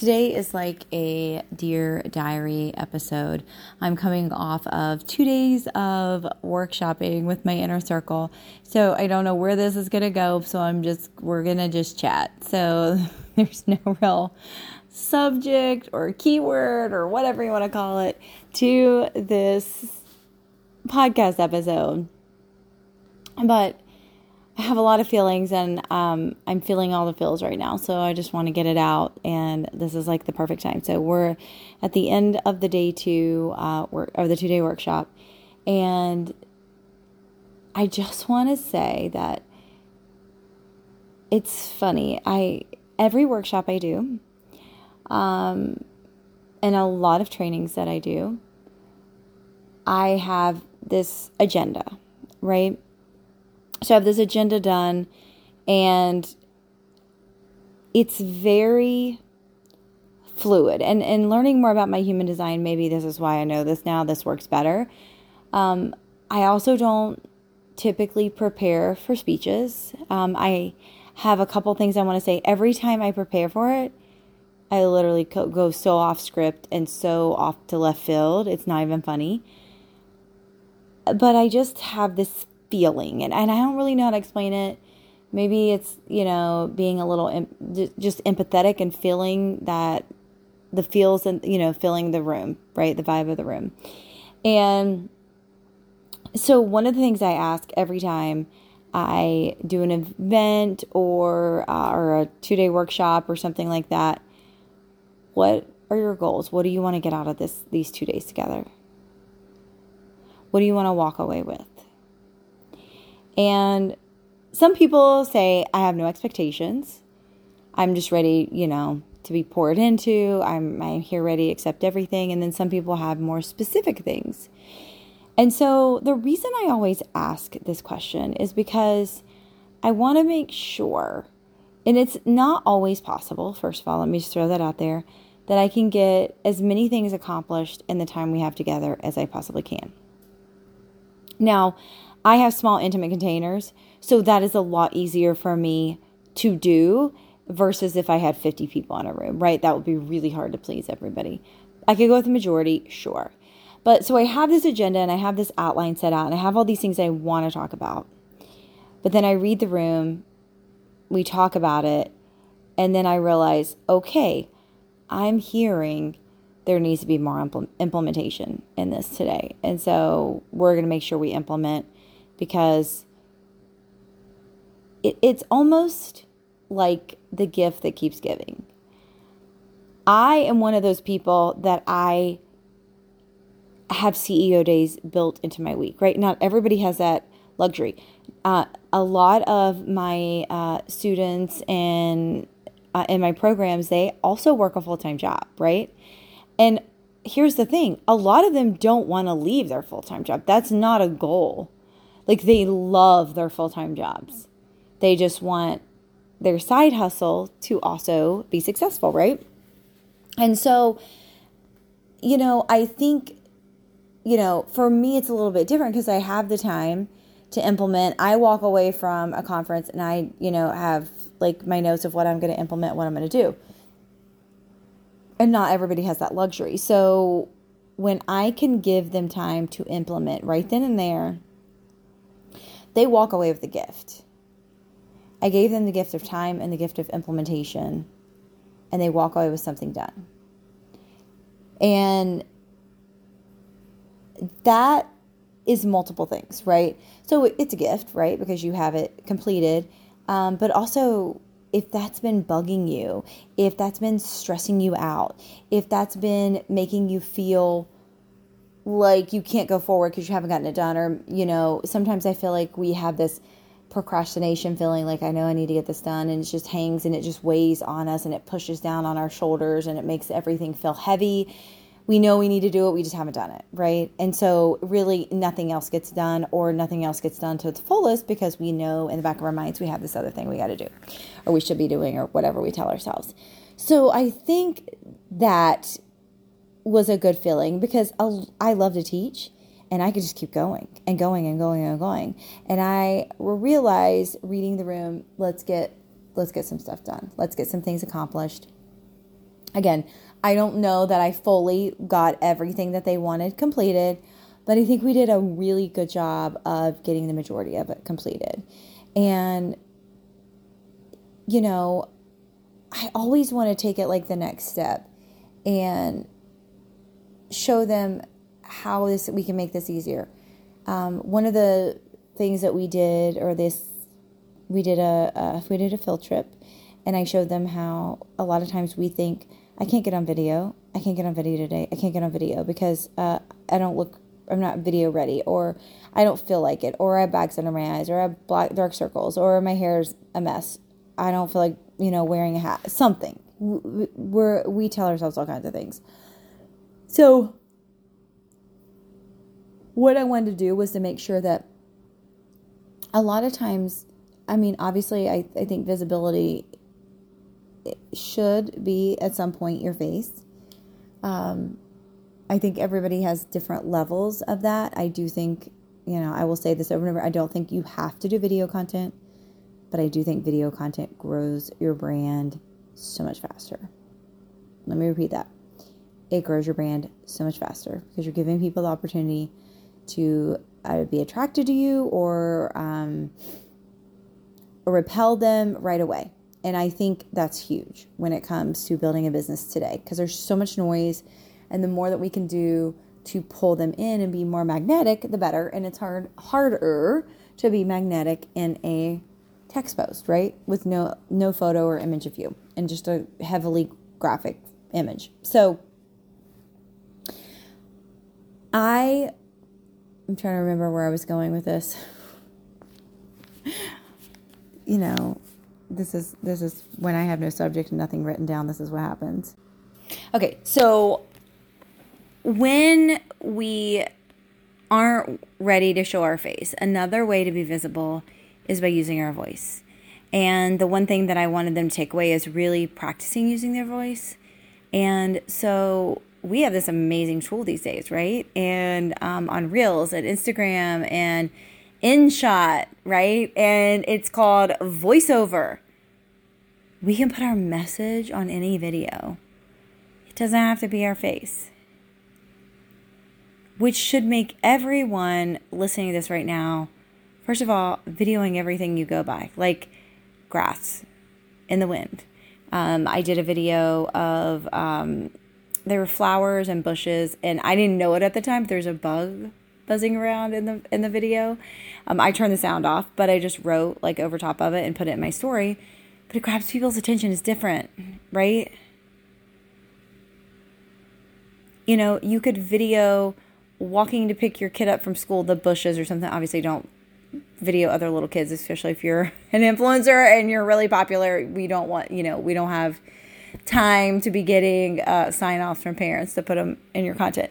Today is like a Dear Diary episode. I'm coming off of two days of workshopping with my inner circle. So I don't know where this is going to go. So I'm just, we're going to just chat. So there's no real subject or keyword or whatever you want to call it to this podcast episode. But I have a lot of feelings and um, I'm feeling all the feels right now. So I just want to get it out. And this is like the perfect time. So we're at the end of the day two, uh, work, or the two day workshop. And I just want to say that it's funny. I, every workshop I do, um, and a lot of trainings that I do, I have this agenda, right? So I have this agenda done, and it's very fluid. And and learning more about my human design, maybe this is why I know this now. This works better. Um, I also don't typically prepare for speeches. Um, I have a couple things I want to say every time I prepare for it. I literally go so off script and so off to left field. It's not even funny. But I just have this feeling and, and i don't really know how to explain it. Maybe it's you know being a little just empathetic and feeling that the feels and you know filling the room right? The vibe of the room. And so one of the things i ask every time i do an event or uh, or a two day workshop or something like that what are your goals? What do you want to get out of this these two days together? What do you want to walk away with and some people say, I have no expectations. I'm just ready, you know, to be poured into. I'm, I'm here ready to accept everything. And then some people have more specific things. And so the reason I always ask this question is because I want to make sure, and it's not always possible, first of all, let me just throw that out there, that I can get as many things accomplished in the time we have together as I possibly can. Now, I have small intimate containers, so that is a lot easier for me to do versus if I had 50 people in a room, right? That would be really hard to please everybody. I could go with the majority, sure. But so I have this agenda and I have this outline set out and I have all these things I want to talk about. But then I read the room, we talk about it, and then I realize, okay, I'm hearing there needs to be more impl- implementation in this today. And so we're going to make sure we implement because it, it's almost like the gift that keeps giving. I am one of those people that I have CEO days built into my week, right? Not everybody has that luxury. Uh, a lot of my uh, students and uh, in my programs, they also work a full time job, right? And here's the thing a lot of them don't want to leave their full time job. That's not a goal. Like they love their full time jobs. They just want their side hustle to also be successful, right? And so, you know, I think, you know, for me, it's a little bit different because I have the time to implement. I walk away from a conference and I, you know, have like my notes of what I'm going to implement, what I'm going to do. And not everybody has that luxury. So when I can give them time to implement right then and there, they walk away with the gift. I gave them the gift of time and the gift of implementation, and they walk away with something done. And that is multiple things, right? So it's a gift, right? Because you have it completed. Um, but also, if that's been bugging you, if that's been stressing you out, if that's been making you feel like you can't go forward because you haven't gotten it done or you know sometimes i feel like we have this procrastination feeling like i know i need to get this done and it just hangs and it just weighs on us and it pushes down on our shoulders and it makes everything feel heavy. We know we need to do it we just haven't done it right? And so really nothing else gets done or nothing else gets done to its fullest because we know in the back of our minds we have this other thing we got to do or we should be doing or whatever we tell ourselves. So i think that was a good feeling because I love to teach and I could just keep going and going and going and going. And I realized reading the room, let's get let's get some stuff done. Let's get some things accomplished. Again, I don't know that I fully got everything that they wanted completed, but I think we did a really good job of getting the majority of it completed. And, you know, I always want to take it like the next step and show them how this we can make this easier. Um, one of the things that we did, or this, we did a, a we did a field trip, and I showed them how a lot of times we think I can't get on video. I can't get on video today. I can't get on video because uh, I don't look. I'm not video ready, or I don't feel like it, or I have bags under my eyes, or I have black dark circles, or my hair's a mess. I don't feel like you know wearing a hat. Something. We're we tell ourselves all kinds of things. So what I wanted to do was to make sure that a lot of times, I mean, obviously, I, I think visibility should be at some point your face. Um, I think everybody has different levels of that. I do think, you know, I will say this over and over I don't think you have to do video content, but I do think video content grows your brand so much faster. Let me repeat that. It grows your brand so much faster because you're giving people the opportunity to be attracted to you or, um, or repel them right away. And I think that's huge when it comes to building a business today because there's so much noise. And the more that we can do to pull them in and be more magnetic, the better. And it's hard harder to be magnetic in a text post, right? With no no photo or image of you and just a heavily graphic image. So I I'm trying to remember where I was going with this. you know, this is this is when I have no subject and nothing written down, this is what happens. Okay, so when we aren't ready to show our face, another way to be visible is by using our voice. And the one thing that I wanted them to take away is really practicing using their voice. And so we have this amazing tool these days, right? And um, on Reels and Instagram and InShot, right? And it's called VoiceOver. We can put our message on any video. It doesn't have to be our face. Which should make everyone listening to this right now, first of all, videoing everything you go by, like grass in the wind. Um, I did a video of um, there were flowers and bushes, and I didn't know it at the time. there's a bug buzzing around in the in the video. Um, I turned the sound off, but I just wrote like over top of it and put it in my story. But it grabs people's attention is different, right? You know, you could video walking to pick your kid up from school, the bushes or something. Obviously, don't video other little kids, especially if you're an influencer and you're really popular. We don't want, you know, we don't have time to be getting uh, sign offs from parents to put them in your content.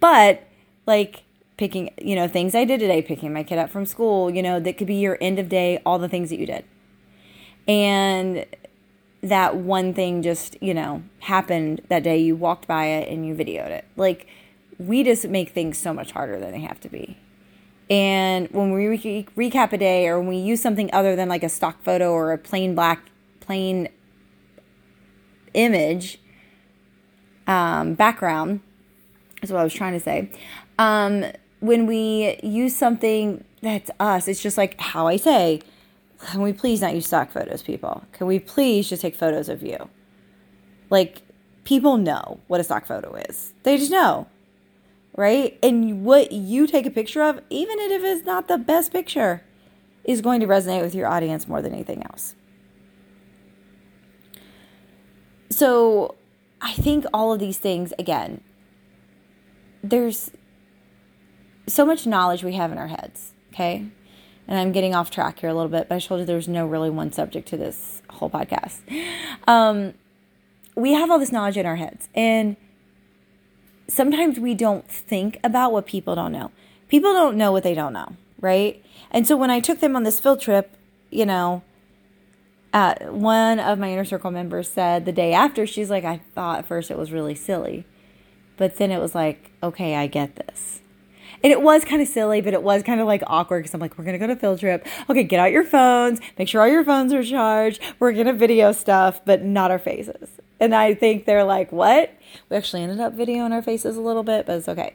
But like picking, you know, things I did today, picking my kid up from school, you know, that could be your end of day, all the things that you did. And that one thing just, you know, happened that day. You walked by it and you videoed it. Like, we just make things so much harder than they have to be. And when we re- recap a day or when we use something other than like a stock photo or a plain black, plain image um, background is what I was trying to say. Um, when we use something that's us, it's just like how I say, can we please not use stock photos, people? Can we please just take photos of you? Like, people know what a stock photo is, they just know, right? And what you take a picture of, even if it's not the best picture, is going to resonate with your audience more than anything else. So I think all of these things, again, there's so much knowledge we have in our heads, okay? And I'm getting off track here a little bit, but I told you there's no really one subject to this whole podcast. Um, we have all this knowledge in our heads, and sometimes we don't think about what people don't know. People don't know what they don't know, right? And so when I took them on this field trip, you know, uh, one of my inner circle members said the day after, she's like, I thought at first it was really silly, but then it was like, okay, I get this. And it was kind of silly, but it was kind of like awkward because I'm like, we're going to go to field trip. Okay, get out your phones, make sure all your phones are charged. We're going to video stuff, but not our faces. And I think they're like, what? We actually ended up videoing our faces a little bit, but it's okay.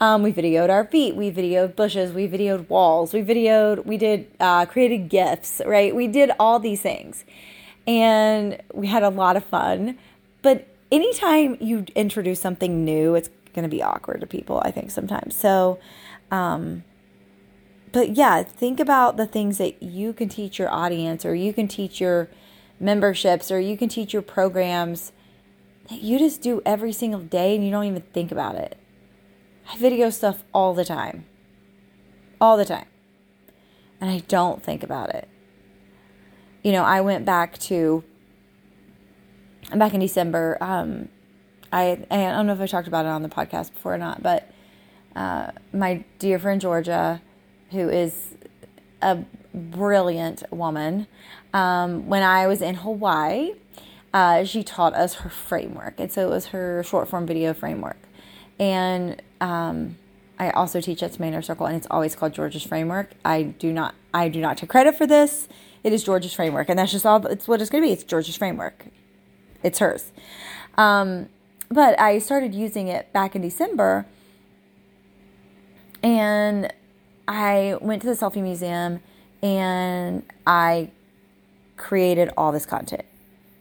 Um, we videoed our feet. We videoed bushes. We videoed walls. We videoed, we did, uh, created GIFs, right? We did all these things. And we had a lot of fun. But anytime you introduce something new, it's going to be awkward to people, I think, sometimes. So, um, but yeah, think about the things that you can teach your audience or you can teach your memberships or you can teach your programs that you just do every single day and you don't even think about it. I video stuff all the time. All the time. And I don't think about it. You know, I went back to back in December. Um, I I don't know if I talked about it on the podcast before or not, but uh, my dear friend Georgia, who is a brilliant woman, um, when I was in Hawaii, uh, she taught us her framework. And so it was her short form video framework. And um, I also teach at Main Circle, and it's always called Georgia's Framework. I do not I do not take credit for this. It is Georgia's Framework, and that's just all. It's what it's going to be. It's Georgia's Framework. It's hers. Um, but I started using it back in December, and I went to the Selfie Museum, and I created all this content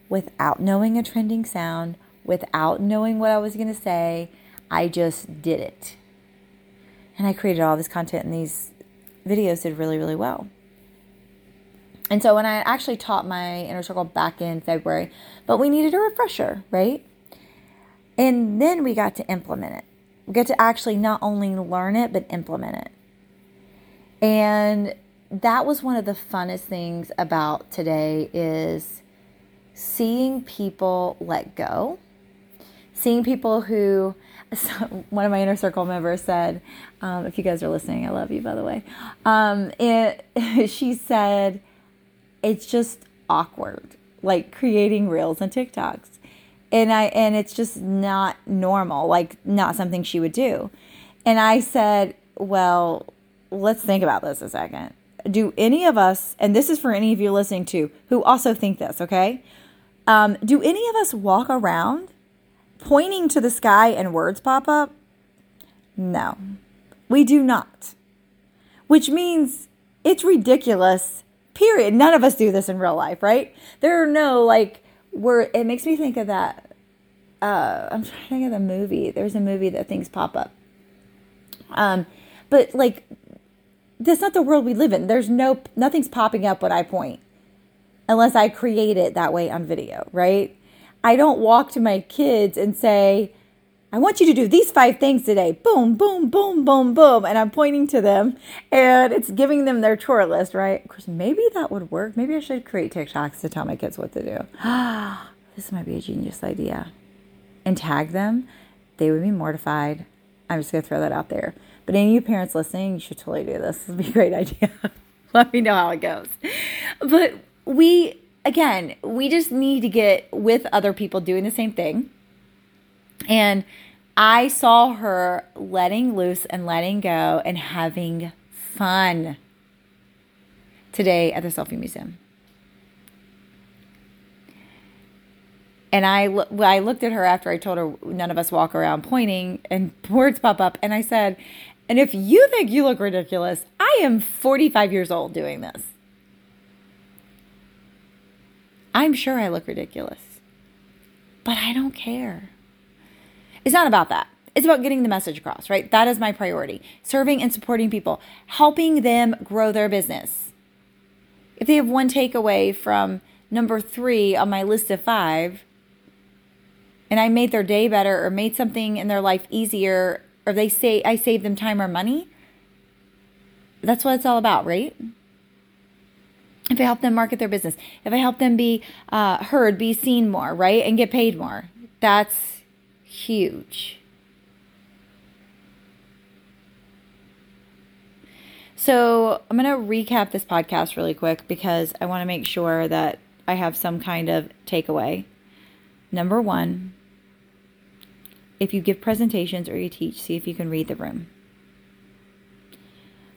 without knowing a trending sound, without knowing what I was going to say. I just did it. And I created all this content, and these videos did really, really well. And so when I actually taught my inner circle back in February, but we needed a refresher, right? And then we got to implement it. We got to actually not only learn it, but implement it. And that was one of the funnest things about today is seeing people let go seeing people who one of my inner circle members said um, if you guys are listening i love you by the way um, it, she said it's just awkward like creating reels and tiktoks and i and it's just not normal like not something she would do and i said well let's think about this a second do any of us, and this is for any of you listening to who also think this, okay? Um, do any of us walk around pointing to the sky and words pop up? No, we do not. Which means it's ridiculous, period. None of us do this in real life, right? There are no, like, word. it makes me think of that. Uh, I'm trying to think of the movie. There's a movie that things pop up. Um, but like that's not the world we live in. There's no nothing's popping up when I point unless I create it that way on video, right? I don't walk to my kids and say, I want you to do these five things today. Boom, boom, boom, boom, boom. And I'm pointing to them and it's giving them their chore list, right? Of course, maybe that would work. Maybe I should create TikToks to tell my kids what to do. this might be a genius idea. And tag them. They would be mortified. I'm just to throw that out there. But any of you parents listening, you should totally do this. This would be a great idea. Let me know how it goes. But we, again, we just need to get with other people doing the same thing. And I saw her letting loose and letting go and having fun today at the Selfie Museum. And I, I looked at her after I told her none of us walk around pointing and words pop up. And I said, and if you think you look ridiculous, I am 45 years old doing this. I'm sure I look ridiculous, but I don't care. It's not about that. It's about getting the message across, right? That is my priority. Serving and supporting people, helping them grow their business. If they have one takeaway from number three on my list of five, and I made their day better or made something in their life easier or they say I save them time or money, that's what it's all about, right? If I help them market their business, if I help them be uh, heard, be seen more, right, and get paid more, that's huge. So, I'm going to recap this podcast really quick because I want to make sure that I have some kind of takeaway. Number one, if you give presentations or you teach, see if you can read the room.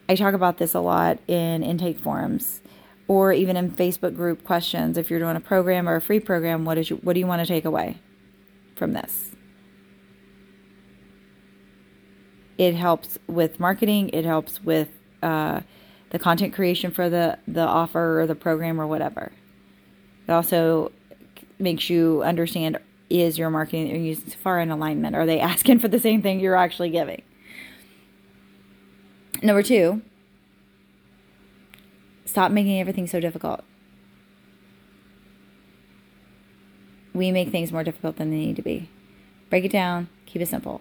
I talk about this a lot in intake forums or even in Facebook group questions. If you're doing a program or a free program, what is you, what do you want to take away from this? It helps with marketing. It helps with uh, the content creation for the the offer or the program or whatever. It also makes you understand is your marketing that you're using far in alignment? Are they asking for the same thing you're actually giving? Number two, stop making everything so difficult. We make things more difficult than they need to be. Break it down, keep it simple.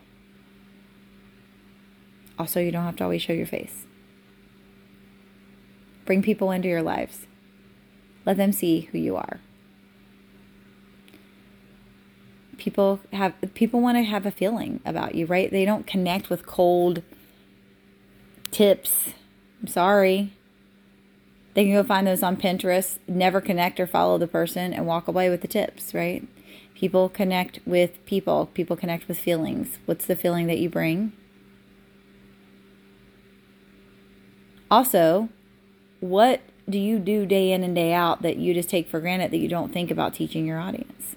Also, you don't have to always show your face. Bring people into your lives. Let them see who you are. People have people want to have a feeling about you, right? They don't connect with cold tips. I'm sorry. They can go find those on Pinterest, never connect or follow the person and walk away with the tips, right? People connect with people. People connect with feelings. What's the feeling that you bring? Also, what do you do day in and day out that you just take for granted that you don't think about teaching your audience?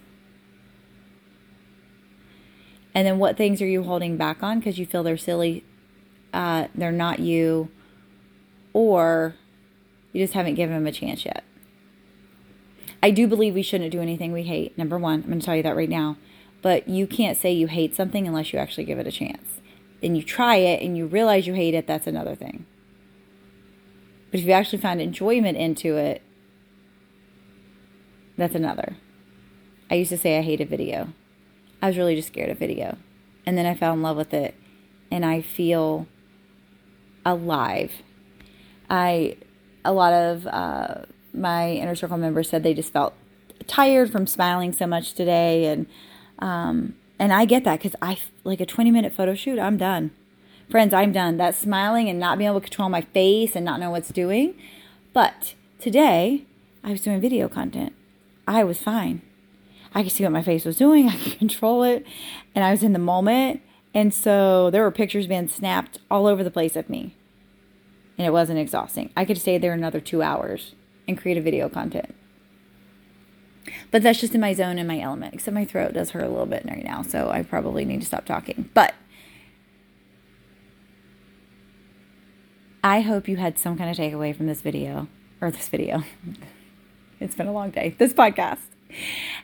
And then what things are you holding back on because you feel they're silly, uh, they're not you, or you just haven't given them a chance yet? I do believe we shouldn't do anything we hate. Number one, I'm going to tell you that right now. But you can't say you hate something unless you actually give it a chance. And you try it and you realize you hate it, that's another thing. But if you actually find enjoyment into it, that's another. I used to say I hate a video. I was really just scared of video. And then I fell in love with it and I feel alive. I a lot of uh, my inner circle members said they just felt tired from smiling so much today and um, and I get that cuz I like a 20 minute photo shoot, I'm done. Friends, I'm done. That smiling and not being able to control my face and not know what's doing. But today, I was doing video content. I was fine. I could see what my face was doing. I could control it. And I was in the moment. And so there were pictures being snapped all over the place of me. And it wasn't exhausting. I could stay there another two hours and create a video content. But that's just in my zone and my element. Except my throat does hurt a little bit right now. So I probably need to stop talking. But I hope you had some kind of takeaway from this video or this video. it's been a long day, this podcast.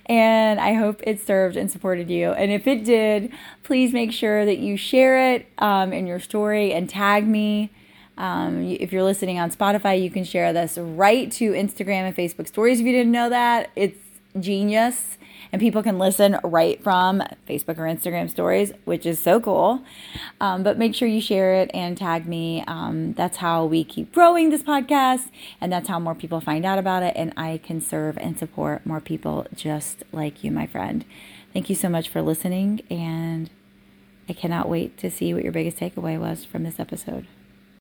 And I hope it served and supported you. And if it did, please make sure that you share it um, in your story and tag me. Um, if you're listening on Spotify, you can share this right to Instagram and Facebook stories if you didn't know that. It's genius and people can listen right from Facebook or Instagram stories, which is so cool. Um, but make sure you share it and tag me. Um, that's how we keep growing this podcast, and that's how more people find out about it, and I can serve and support more people just like you, my friend. Thank you so much for listening, and I cannot wait to see what your biggest takeaway was from this episode.